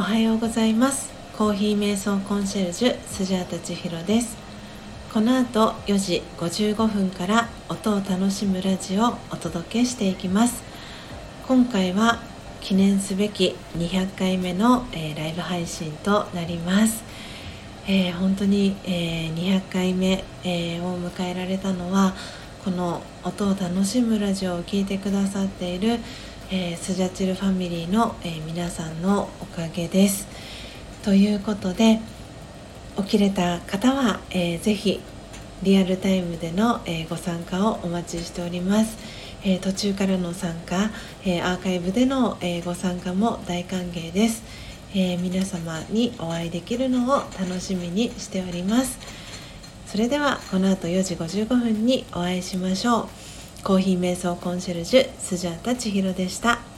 おはようございます。コーヒー瞑想コンシェルジュスジャータ千尋です。この後4時55分から音を楽しむラジオをお届けしていきます。今回は記念すべき200回目の、えー、ライブ配信となります、えー、本当に、えー、200回目、えを迎えられたのはこの音を楽しむラジオを聴いてくださっている、えスジャチルファミリーの、え皆さんのおかげです。ということで起きれた方は、えー、ぜひリアルタイムでの、えー、ご参加をお待ちしております、え、途中からの参加、えアーカイブでの、えご参加も大歓迎です、え皆様にお会いできるのを楽しみにしております。それではこの後4時55分にお会いしましょう。コーヒー瞑想コンシェルジュスジャータ千尋でした。